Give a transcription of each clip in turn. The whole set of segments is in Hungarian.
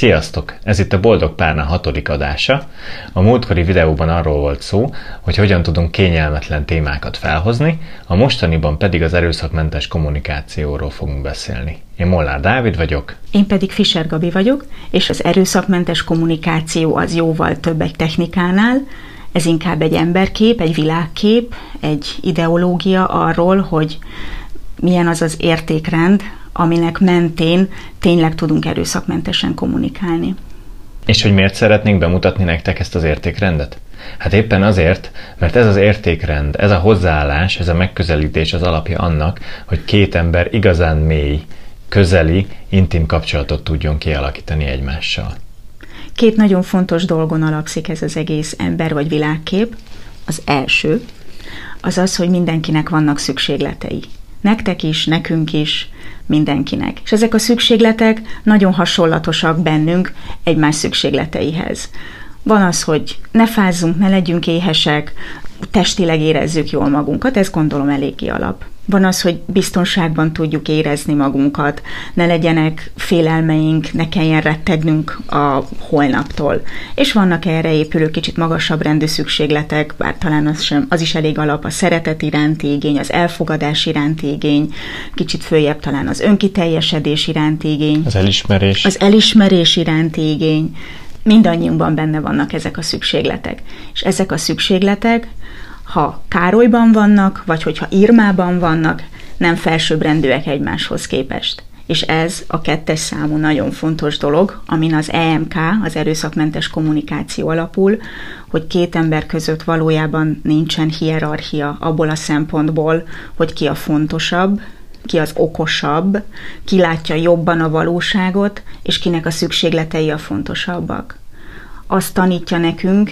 Sziasztok! Ez itt a Boldog Párna hatodik adása. A múltkori videóban arról volt szó, hogy hogyan tudunk kényelmetlen témákat felhozni, a mostaniban pedig az erőszakmentes kommunikációról fogunk beszélni. Én Mollár Dávid vagyok. Én pedig Fischer Gabi vagyok, és az erőszakmentes kommunikáció az jóval több egy technikánál, ez inkább egy emberkép, egy világkép, egy ideológia arról, hogy milyen az az értékrend, aminek mentén tényleg tudunk erőszakmentesen kommunikálni. És hogy miért szeretnénk bemutatni nektek ezt az értékrendet? Hát éppen azért, mert ez az értékrend, ez a hozzáállás, ez a megközelítés az alapja annak, hogy két ember igazán mély, közeli, intim kapcsolatot tudjon kialakítani egymással. Két nagyon fontos dolgon alapszik ez az egész ember vagy világkép. Az első, az az, hogy mindenkinek vannak szükségletei. Nektek is, nekünk is, mindenkinek. És ezek a szükségletek nagyon hasonlatosak bennünk egymás szükségleteihez. Van az, hogy ne fázzunk, ne legyünk éhesek, testileg érezzük jól magunkat, ez gondolom eléggé alap. Van az, hogy biztonságban tudjuk érezni magunkat, ne legyenek félelmeink, ne kelljen rettegnünk a holnaptól. És vannak erre épülő kicsit magasabb rendű szükségletek, bár talán az, sem, az is elég alap, a szeretet iránti igény, az elfogadás iránti igény, kicsit följebb talán az önkiteljesedés iránti igény. Az elismerés. Az elismerés iránti igény. Mindannyiunkban benne vannak ezek a szükségletek. És ezek a szükségletek ha Károlyban vannak, vagy hogyha Irmában vannak, nem felsőbbrendűek egymáshoz képest. És ez a kettes számú nagyon fontos dolog, amin az EMK, az erőszakmentes kommunikáció alapul, hogy két ember között valójában nincsen hierarchia abból a szempontból, hogy ki a fontosabb, ki az okosabb, ki látja jobban a valóságot, és kinek a szükségletei a fontosabbak. Azt tanítja nekünk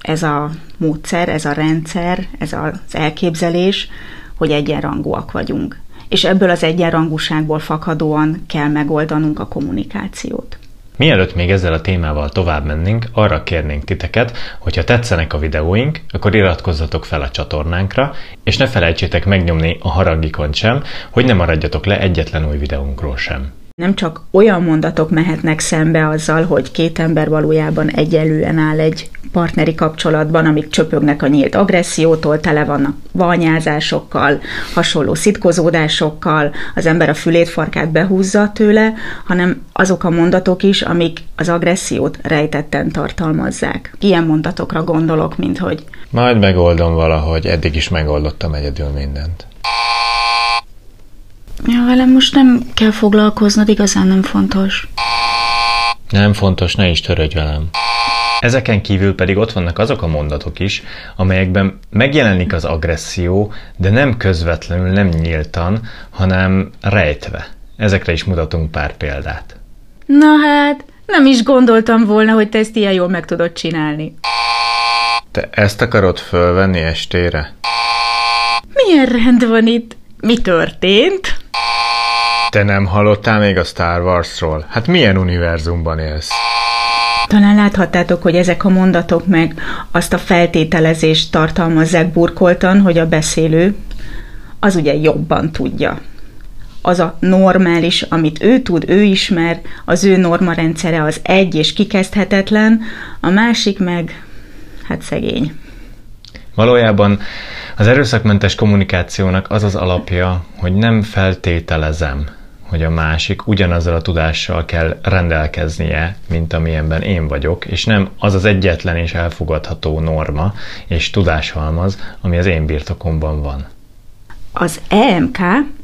ez a módszer, ez a rendszer, ez az elképzelés, hogy egyenrangúak vagyunk. És ebből az egyenrangúságból fakadóan kell megoldanunk a kommunikációt. Mielőtt még ezzel a témával tovább mennénk, arra kérnénk titeket, hogyha tetszenek a videóink, akkor iratkozzatok fel a csatornánkra, és ne felejtsétek megnyomni a harangikont sem, hogy ne maradjatok le egyetlen új videónkról sem nem csak olyan mondatok mehetnek szembe azzal, hogy két ember valójában egyelően áll egy partneri kapcsolatban, amik csöpögnek a nyílt agressziótól, tele vannak vanyázásokkal, hasonló szitkozódásokkal, az ember a fülét, farkát behúzza tőle, hanem azok a mondatok is, amik az agressziót rejtetten tartalmazzák. Ilyen mondatokra gondolok, mint hogy majd megoldom valahogy, eddig is megoldottam egyedül mindent. Ja, velem most nem kell foglalkoznod, igazán nem fontos. Nem fontos, ne is törődj velem. Ezeken kívül pedig ott vannak azok a mondatok is, amelyekben megjelenik az agresszió, de nem közvetlenül, nem nyíltan, hanem rejtve. Ezekre is mutatunk pár példát. Na hát, nem is gondoltam volna, hogy te ezt ilyen jól meg tudod csinálni. Te ezt akarod fölvenni estére? Milyen rend van itt? Mi történt? Te nem hallottál még a Star Warsról? Hát milyen univerzumban élsz? Talán láthattátok, hogy ezek a mondatok meg azt a feltételezést tartalmazzák burkoltan, hogy a beszélő az ugye jobban tudja. Az a normális, amit ő tud, ő ismer, az ő norma rendszere az egy és kikezdhetetlen, a másik meg, hát szegény. Valójában az erőszakmentes kommunikációnak az az alapja, hogy nem feltételezem, hogy a másik ugyanazzal a tudással kell rendelkeznie, mint amilyenben én vagyok, és nem az az egyetlen és elfogadható norma és tudáshalmaz, ami az én birtokomban van. Az EMK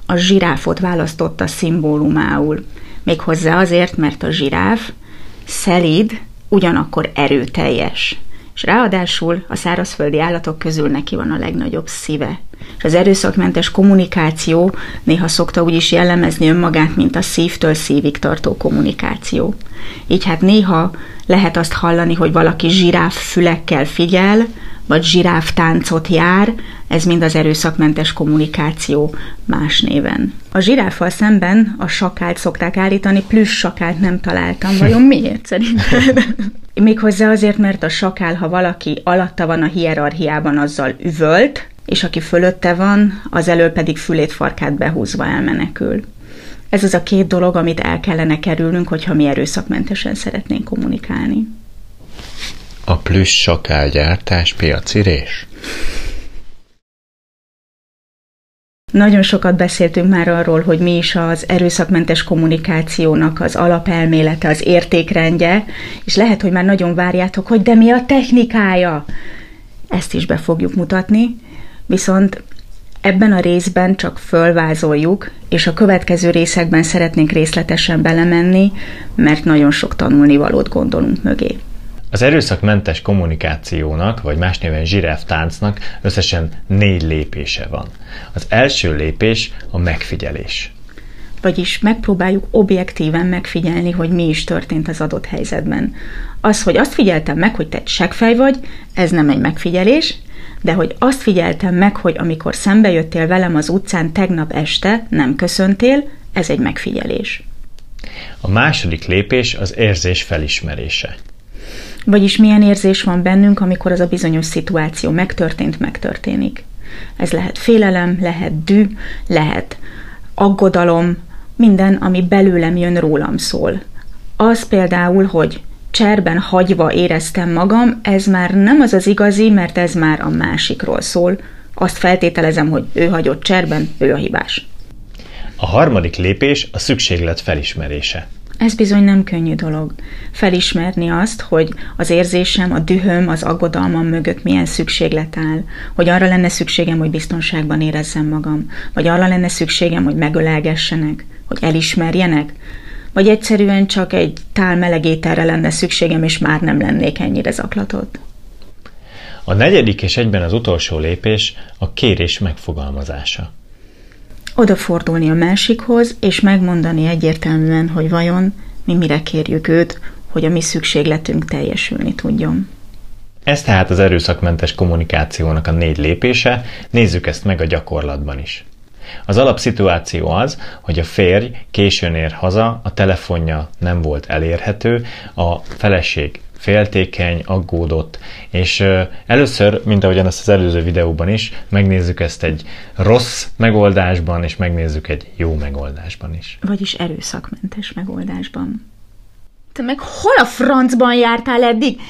a zsiráfot választotta szimbólumául, méghozzá azért, mert a zsiráf szelíd, ugyanakkor erőteljes és ráadásul a szárazföldi állatok közül neki van a legnagyobb szíve. És az erőszakmentes kommunikáció néha szokta úgy is jellemezni önmagát, mint a szívtől szívig tartó kommunikáció. Így hát néha lehet azt hallani, hogy valaki zsiráf fülekkel figyel, vagy zsiráf táncot jár, ez mind az erőszakmentes kommunikáció más néven. A zsiráffal szemben a sakált szokták állítani, plusz sakált nem találtam. Vajon miért szerinted? Méghozzá azért, mert a sakál, ha valaki alatta van a hierarchiában, azzal üvölt, és aki fölötte van, az elől pedig fülét farkát behúzva elmenekül. Ez az a két dolog, amit el kellene kerülnünk, hogyha mi erőszakmentesen szeretnénk kommunikálni. A plusz sakálgyártás piacirés? Nagyon sokat beszéltünk már arról, hogy mi is az erőszakmentes kommunikációnak az alapelmélete, az értékrendje, és lehet, hogy már nagyon várjátok, hogy de mi a technikája? Ezt is be fogjuk mutatni, viszont ebben a részben csak fölvázoljuk, és a következő részekben szeretnénk részletesen belemenni, mert nagyon sok tanulnivalót gondolunk mögé. Az erőszakmentes kommunikációnak, vagy más néven táncnak összesen négy lépése van. Az első lépés a megfigyelés. Vagyis megpróbáljuk objektíven megfigyelni, hogy mi is történt az adott helyzetben. Az, hogy azt figyeltem meg, hogy te egy segfej vagy, ez nem egy megfigyelés, de hogy azt figyeltem meg, hogy amikor szembe jöttél velem az utcán tegnap este, nem köszöntél, ez egy megfigyelés. A második lépés az érzés felismerése. Vagyis milyen érzés van bennünk, amikor az a bizonyos szituáció megtörtént, megtörténik. Ez lehet félelem, lehet dű, lehet aggodalom, minden, ami belőlem jön, rólam szól. Az például, hogy cserben hagyva éreztem magam, ez már nem az az igazi, mert ez már a másikról szól. Azt feltételezem, hogy ő hagyott cserben, ő a hibás. A harmadik lépés a szükséglet felismerése. Ez bizony nem könnyű dolog. Felismerni azt, hogy az érzésem, a dühöm, az aggodalmam mögött milyen szükséglet áll. Hogy arra lenne szükségem, hogy biztonságban érezzem magam. Vagy arra lenne szükségem, hogy megölelgessenek. Hogy elismerjenek. Vagy egyszerűen csak egy tál meleg ételre lenne szükségem, és már nem lennék ennyire zaklatott. A negyedik és egyben az utolsó lépés a kérés megfogalmazása odafordulni a másikhoz, és megmondani egyértelműen, hogy vajon mi mire kérjük őt, hogy a mi szükségletünk teljesülni tudjon. Ez tehát az erőszakmentes kommunikációnak a négy lépése, nézzük ezt meg a gyakorlatban is. Az alapszituáció az, hogy a férj későn ér haza, a telefonja nem volt elérhető, a feleség féltékeny, aggódott, és először, mint ahogyan ezt az előző videóban is, megnézzük ezt egy rossz megoldásban, és megnézzük egy jó megoldásban is. Vagyis erőszakmentes megoldásban. Te meg hol a francban jártál eddig?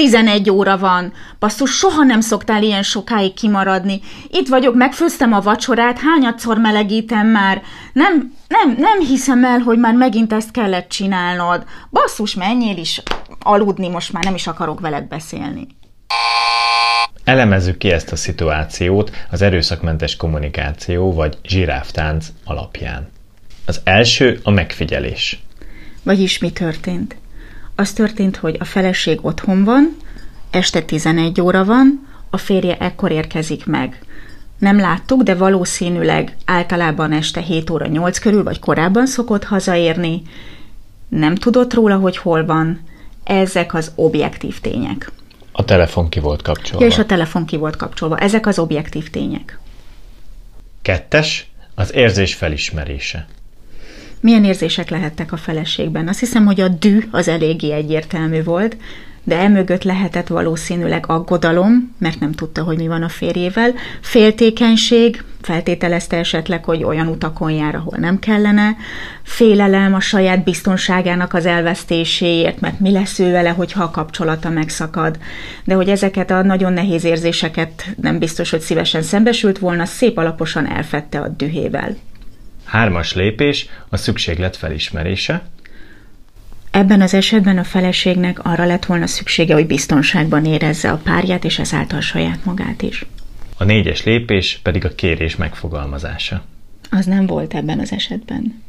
11 óra van. Basszus, soha nem szoktál ilyen sokáig kimaradni. Itt vagyok, megfőztem a vacsorát, hányadszor melegítem már. Nem, nem, nem hiszem el, hogy már megint ezt kellett csinálnod. Basszus, menjél is aludni, most már nem is akarok veled beszélni. Elemezzük ki ezt a szituációt az erőszakmentes kommunikáció vagy zsiráftánc alapján. Az első a megfigyelés. Vagyis mi történt? Az történt, hogy a feleség otthon van, este 11 óra van, a férje ekkor érkezik meg. Nem láttuk, de valószínűleg általában este 7 óra 8 körül, vagy korábban szokott hazaérni. Nem tudott róla, hogy hol van. Ezek az objektív tények. A telefon ki volt kapcsolva. Ja, és a telefon ki volt kapcsolva. Ezek az objektív tények. Kettes, az érzés felismerése. Milyen érzések lehettek a feleségben? Azt hiszem, hogy a dű az eléggé egyértelmű volt, de emögött lehetett valószínűleg aggodalom, mert nem tudta, hogy mi van a férjével, féltékenység, feltételezte esetleg, hogy olyan utakon jár, ahol nem kellene, félelem a saját biztonságának az elvesztéséért, mert mi lesz ő vele, hogyha a kapcsolata megszakad. De hogy ezeket a nagyon nehéz érzéseket nem biztos, hogy szívesen szembesült volna, szép alaposan elfette a dühével. Hármas lépés a szükséglet felismerése. Ebben az esetben a feleségnek arra lett volna szüksége, hogy biztonságban érezze a párját, és ezáltal saját magát is. A négyes lépés pedig a kérés megfogalmazása. Az nem volt ebben az esetben.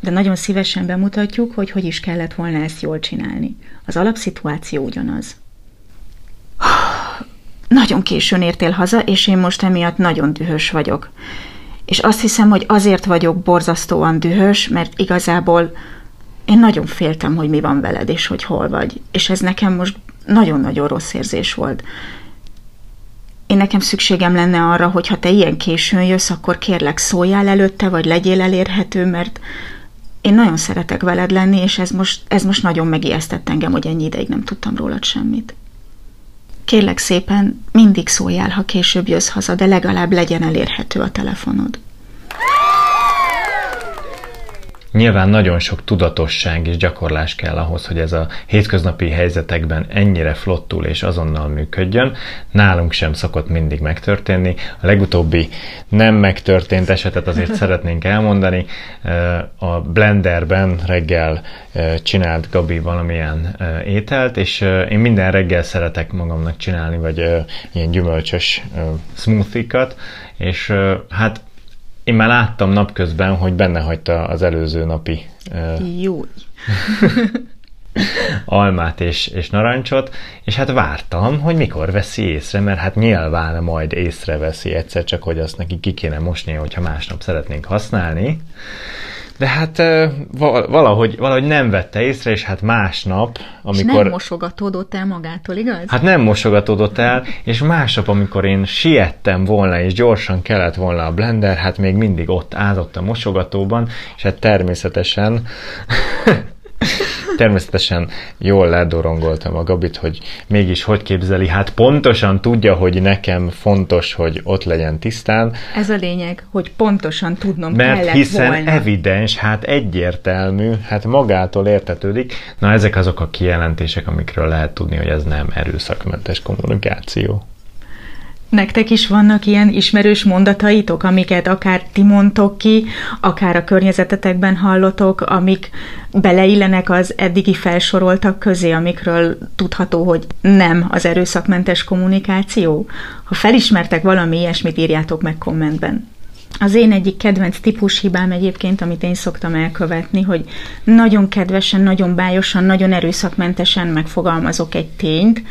De nagyon szívesen bemutatjuk, hogy hogy is kellett volna ezt jól csinálni. Az alapszituáció ugyanaz. Nagyon későn értél haza, és én most emiatt nagyon dühös vagyok és azt hiszem, hogy azért vagyok borzasztóan dühös, mert igazából én nagyon féltem, hogy mi van veled, és hogy hol vagy. És ez nekem most nagyon-nagyon rossz érzés volt. Én nekem szükségem lenne arra, hogy ha te ilyen későn jössz, akkor kérlek szóljál előtte, vagy legyél elérhető, mert én nagyon szeretek veled lenni, és ez most, ez most nagyon megijesztett engem, hogy ennyi ideig nem tudtam rólad semmit. Kérlek szépen, mindig szóljál, ha később jössz haza, de legalább legyen elérhető a telefonod. Nyilván nagyon sok tudatosság és gyakorlás kell ahhoz, hogy ez a hétköznapi helyzetekben ennyire flottul és azonnal működjön. Nálunk sem szokott mindig megtörténni. A legutóbbi nem megtörtént esetet azért szeretnénk elmondani. A blenderben reggel csinált Gabi valamilyen ételt, és én minden reggel szeretek magamnak csinálni, vagy ilyen gyümölcsös smoothie-kat, és hát én már láttam napközben, hogy benne hagyta az előző napi Jó. almát és, és narancsot, és hát vártam, hogy mikor veszi észre, mert hát nyilván majd észreveszi egyszer, csak hogy azt neki ki kéne mosni, hogyha másnap szeretnénk használni. De hát valahogy, valahogy nem vette észre, és hát másnap, amikor... És nem mosogatódott el magától, igaz? Hát nem mosogatódott el, és másnap, amikor én siettem volna, és gyorsan kellett volna a blender, hát még mindig ott állott a mosogatóban, és hát természetesen Természetesen jól ledorongoltam a Gabit, hogy mégis hogy képzeli. Hát pontosan tudja, hogy nekem fontos, hogy ott legyen tisztán. Ez a lényeg, hogy pontosan tudnom Mert kellett hiszen volna. evidens, hát egyértelmű, hát magától értetődik. Na ezek azok a kijelentések, amikről lehet tudni, hogy ez nem erőszakmentes kommunikáció. Nektek is vannak ilyen ismerős mondataitok, amiket akár ti mondtok ki, akár a környezetetekben hallotok, amik beleillenek az eddigi felsoroltak közé, amikről tudható, hogy nem az erőszakmentes kommunikáció? Ha felismertek valami ilyesmit, írjátok meg kommentben. Az én egyik kedvenc típus hibám egyébként, amit én szoktam elkövetni, hogy nagyon kedvesen, nagyon bájosan, nagyon erőszakmentesen megfogalmazok egy tényt,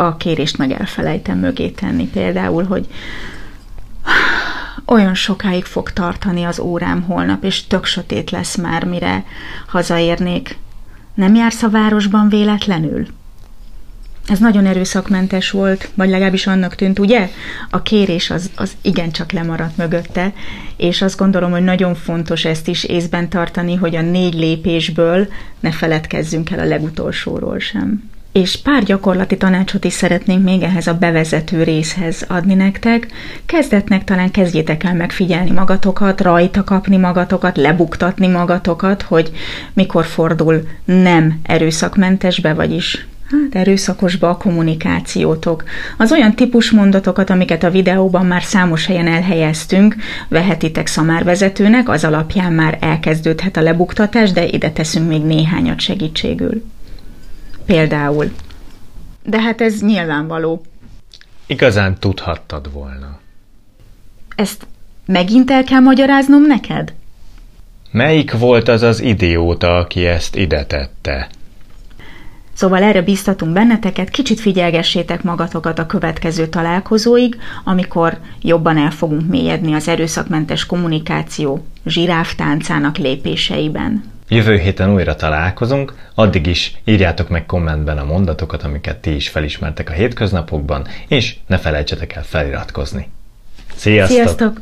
a kérést meg elfelejtem mögé tenni. Például, hogy olyan sokáig fog tartani az órám holnap, és tök sötét lesz már, mire hazaérnék. Nem jársz a városban véletlenül? Ez nagyon erőszakmentes volt, vagy legalábbis annak tűnt, ugye? A kérés az, az igencsak lemaradt mögötte, és azt gondolom, hogy nagyon fontos ezt is észben tartani, hogy a négy lépésből ne feledkezzünk el a legutolsóról sem. És pár gyakorlati tanácsot is szeretnénk még ehhez a bevezető részhez adni nektek. Kezdetnek talán kezdjétek el megfigyelni magatokat, rajta kapni magatokat, lebuktatni magatokat, hogy mikor fordul nem erőszakmentesbe, vagyis hát erőszakosba a kommunikációtok. Az olyan típus mondatokat, amiket a videóban már számos helyen elhelyeztünk, vehetitek szamárvezetőnek, az alapján már elkezdődhet a lebuktatás, de ide teszünk még néhányat segítségül. Például. De hát ez nyilvánvaló. Igazán tudhattad volna. Ezt megint el kell magyaráznom neked? Melyik volt az az idióta, aki ezt ide tette? Szóval erre biztatunk benneteket, kicsit figyelgessétek magatokat a következő találkozóig, amikor jobban el fogunk mélyedni az erőszakmentes kommunikáció zsiráftáncának lépéseiben. Jövő héten újra találkozunk, addig is írjátok meg kommentben a mondatokat, amiket ti is felismertek a hétköznapokban, és ne felejtsetek el feliratkozni. Sziasztok! Sziasztok!